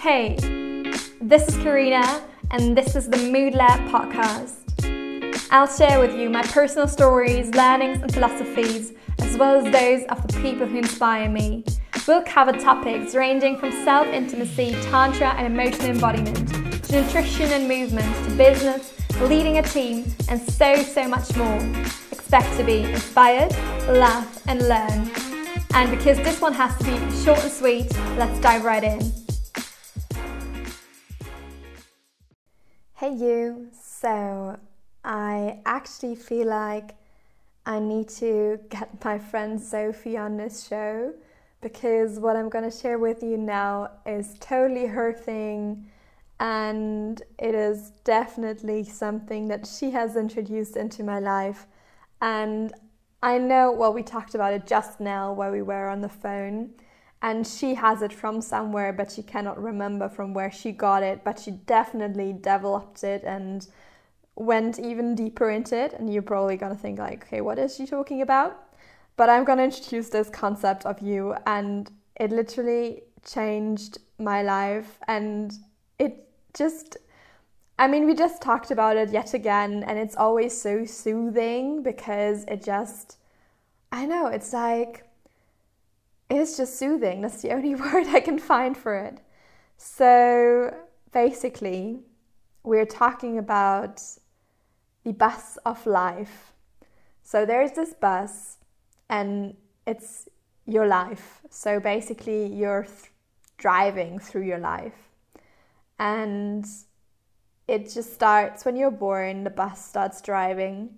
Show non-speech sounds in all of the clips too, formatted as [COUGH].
Hey, this is Karina, and this is the Mood Lab podcast. I'll share with you my personal stories, learnings, and philosophies, as well as those of the people who inspire me. We'll cover topics ranging from self intimacy, tantra, and emotional embodiment, to nutrition and movement, to business, leading a team, and so, so much more. Expect to be inspired, laugh, and learn. And because this one has to be short and sweet, let's dive right in. Hey, you. So, I actually feel like I need to get my friend Sophie on this show because what I'm going to share with you now is totally her thing and it is definitely something that she has introduced into my life. And I know, well, we talked about it just now while we were on the phone, and she has it from somewhere, but she cannot remember from where she got it, but she definitely developed it and went even deeper into it. And you're probably gonna think, like, okay, what is she talking about? But I'm gonna introduce this concept of you, and it literally changed my life, and it just I mean, we just talked about it yet again, and it's always so soothing because it just, I know, it's like, it's just soothing. That's the only [LAUGHS] word I can find for it. So basically, we're talking about the bus of life. So there's this bus, and it's your life. So basically, you're th- driving through your life. And it just starts when you're born, the bus starts driving,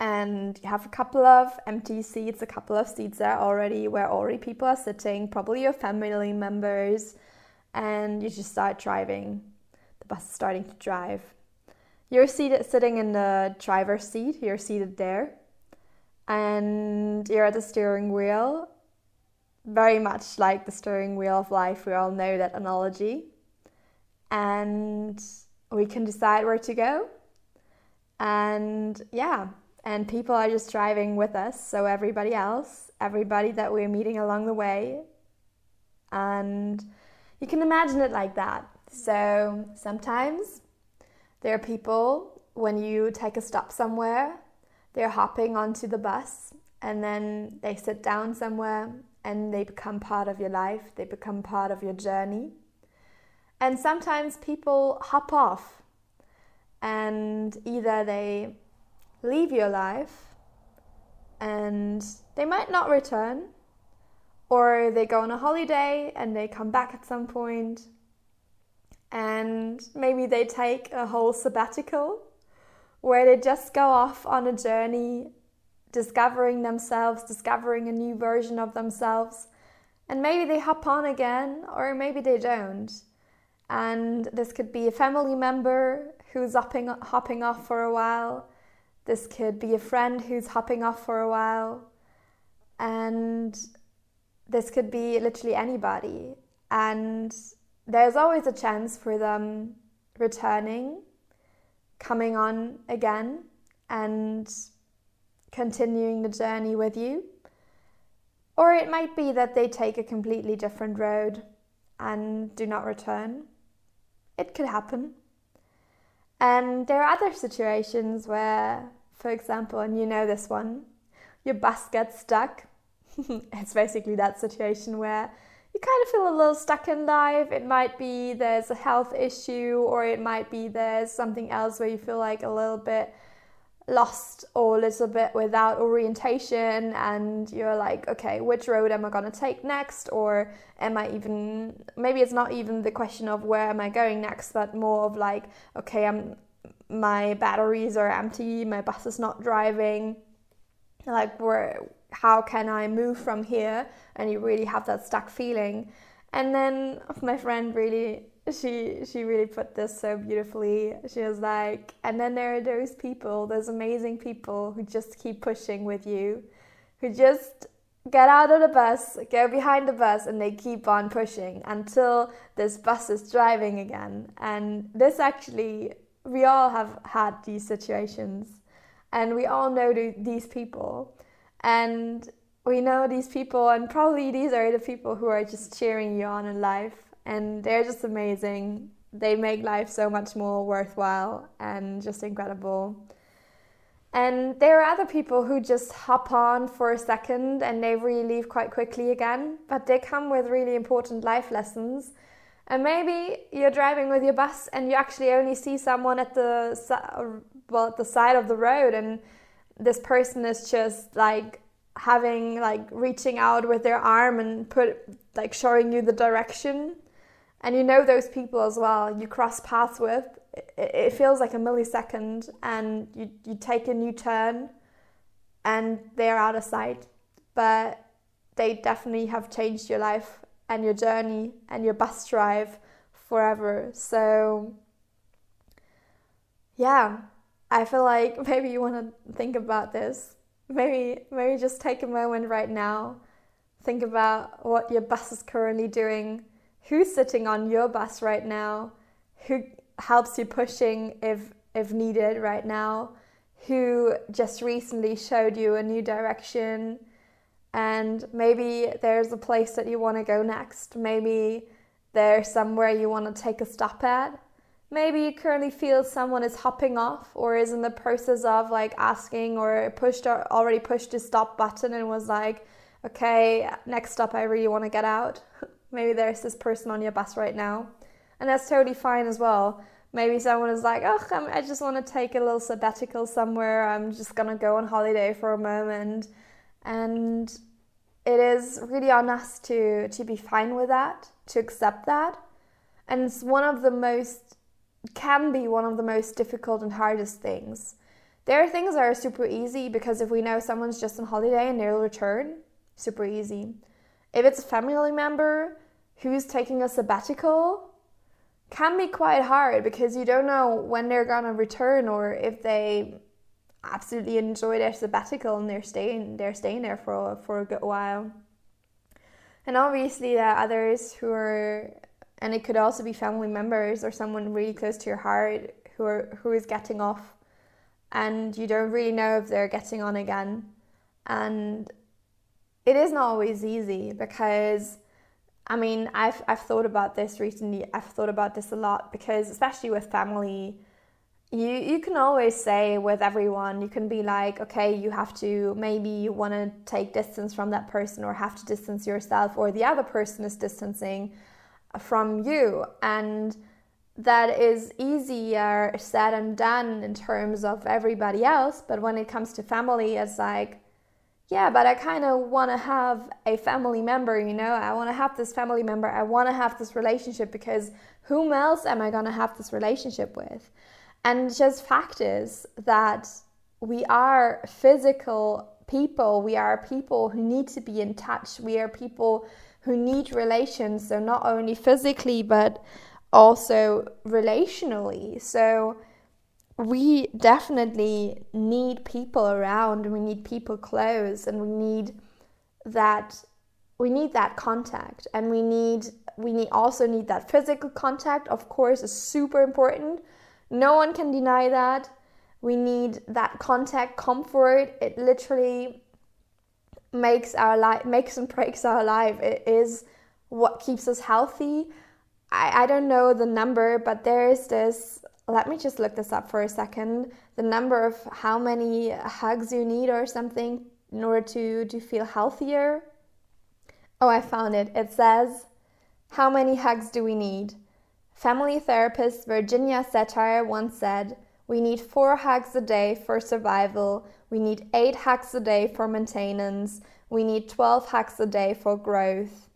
and you have a couple of empty seats, a couple of seats there already where already people are sitting, probably your family members, and you just start driving. The bus is starting to drive. You're seated sitting in the driver's seat, you're seated there, and you're at the steering wheel, very much like the steering wheel of life. We all know that analogy. And we can decide where to go. And yeah, and people are just driving with us. So everybody else, everybody that we're meeting along the way. And you can imagine it like that. So sometimes there are people, when you take a stop somewhere, they're hopping onto the bus and then they sit down somewhere and they become part of your life, they become part of your journey. And sometimes people hop off and either they leave your life and they might not return, or they go on a holiday and they come back at some point and maybe they take a whole sabbatical where they just go off on a journey discovering themselves, discovering a new version of themselves. And maybe they hop on again, or maybe they don't and this could be a family member who's hopping, hopping off for a while. This could be a friend who's hopping off for a while. And this could be literally anybody. And there's always a chance for them returning, coming on again, and continuing the journey with you. Or it might be that they take a completely different road and do not return. It could happen. And there are other situations where, for example, and you know this one, your bus gets stuck. [LAUGHS] it's basically that situation where you kind of feel a little stuck in life. It might be there's a health issue, or it might be there's something else where you feel like a little bit lost or a little bit without orientation and you're like okay which road am i going to take next or am i even maybe it's not even the question of where am i going next but more of like okay i'm my batteries are empty my bus is not driving like where how can i move from here and you really have that stuck feeling and then my friend really she she really put this so beautifully. She was like, and then there are those people, those amazing people who just keep pushing with you, who just get out of the bus, go behind the bus, and they keep on pushing until this bus is driving again. And this actually, we all have had these situations, and we all know these people, and we know these people, and probably these are the people who are just cheering you on in life and they're just amazing. They make life so much more worthwhile and just incredible. And there are other people who just hop on for a second and they really leave quite quickly again, but they come with really important life lessons. And maybe you're driving with your bus and you actually only see someone at the well at the side of the road and this person is just like having like reaching out with their arm and put like showing you the direction. And you know those people as well. You cross paths with. It, feels like a millisecond and you, you take a new turn and they're out of sight. But they definitely have changed your life and your journey and your bus drive forever. So yeah i feel like [LAUGHS] maybe you want to think about this. Maybe maybe just take a moment right now think about what your bus is currently doing who's sitting on your bus right now who helps you pushing if if needed right now who just recently showed you a new direction and maybe there's a place that you want to go next. Maybe there's somewhere you want to take a stop at. Maybe you currently feel someone is hopping off or is in the process of like asking or pushed or already pushed the stop button and was like okay next stop i really want to get out. [LAUGHS] Maybe there's this person on your bus right now. And that's totally fine as well. Maybe someone is like oh I'm, i just want to take a little sabbatical somewhere. I'm just gonna go on holiday for a moment and it is really on us to to be fine with that to accept that and it's one of the most can be one of the most difficult and hardest things. There are things that are super easy because if we know someone's just on holiday and they'll return, super easy. If it's a family member who's taking a sabbatical, can be quite hard because you don't know when they're gonna return or if they absolutely enjoy their sabbatical and they're staying they're staying there for for a good while. And obviously there are others who are and it could also be family members or someone really close to your heart who are who is getting off and you don't really know if they're getting on again and it isn't always easy because I mean I've I've thought about this recently I've thought about this a lot because especially with family you you can always say with everyone you can be like okay you have to maybe you want to take distance from that person or have to distance yourself or the other person is distancing uh, from you. And that is easier said and done in terms of everybody else but when it comes to family it's like yeah but i kind of want to have a family member you know? I want to have this family member. I want to have this relationship because whom else am i going to have this relationship with and just fact is that we are physical people. We are people who need to be in touch. We are people who need relations, so not only physically but also relationally. So we definitely need people around, we need people close, and we need that we need that contact. And we need we need also need that physical contact. Of course is super important no one can deny that. We need that contact comfort. It literally makes our life makes and breaks our life. It is what keeps us healthy. I, I don't know the number but there is this let me just look this up for a second. The number of how many hugs you need or something in order to to feel healthier. Oh i found it. It says how many hugs do we need family therapist virginia satir once said we need four hugs a day for survival we need eight hugs a day for maintenance. We need 12 hugs a day for growth.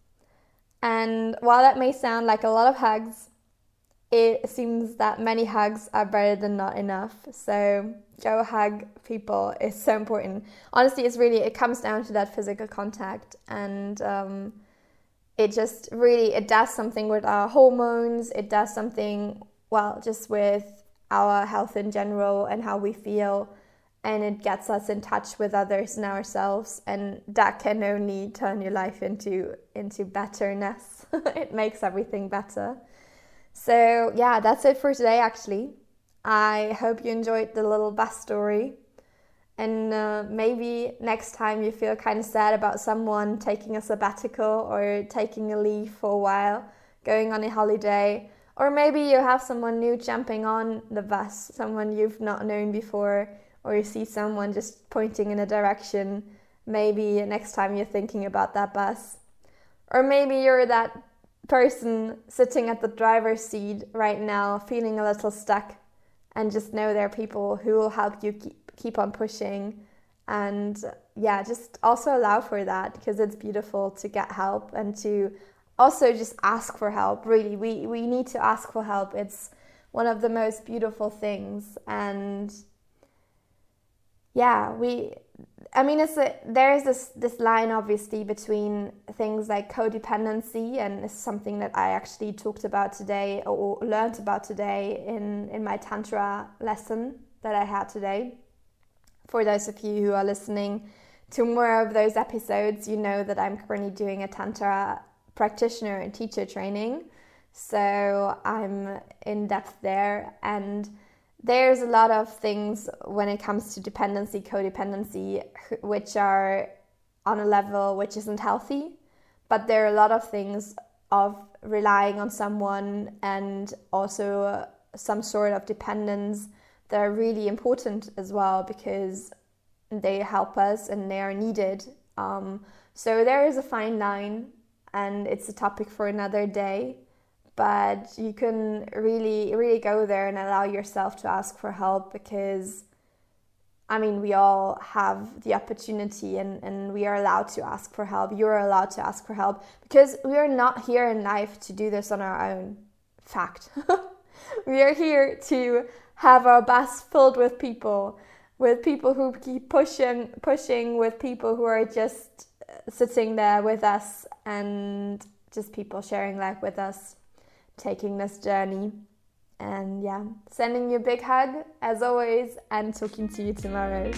And while that may sound like a lot of hugs, it seems that many hugs are better than not enough. So go hug people is so important. Honestly, it's really it comes down to that physical contact, and um, it just really it does something with our hormones. It does something well just with our health in general and how we feel. And it gets us in touch with others and ourselves. And that can only turn your life into into betterness. [LAUGHS] It makes everything better. So yeah that's it for today actually. I hope you enjoyed the little bus story and uh, maybe next time you feel kind of sad about someone taking a sabbatical or taking a leave for a while going on a holiday, or maybe you have someone new jumping on the bus, someone you've not known before, or you see someone just pointing in a direction. Maybe next time you're thinking about that bus. Or maybe you're that person sitting at the driver's seat right now, feeling a little stuck, and just know there are people who will help you keep, on pushing. And yeah, just also allow for that because it's beautiful to get help and to also just ask for help. Really, we, we need to ask for help. It's one of the most beautiful things. And yeah, we I mean, it's a, there is this this line obviously between things like codependency, and it's something that I actually talked about today or learned about today in in my tantra lesson that I had today. For those of you who are listening to more of those episodes, you know that I'm currently doing a tantra practitioner and teacher training, so I'm in depth there and there's a lot of things when it comes to dependency, codependency, which are on a level which isn't healthy. But there are a lot of things of relying on someone and also some sort of dependence that are really important as well because they help us and they are needed. Um, so there is a fine line, and it's a topic for another day but you can really really go there and allow yourself to ask for help because I mean, we all have the opportunity and, and we are allowed to ask for help. You're allowed to ask for help because we are not here in life to do this on our own. Fact. [LAUGHS] we are here to have our bus filled with people, with people who keep pushing, pushing, with people who are just uh, sitting there with us and just people sharing life with us taking this journey. And yeah, sending you a big hug as always, and talking to you tomorrow.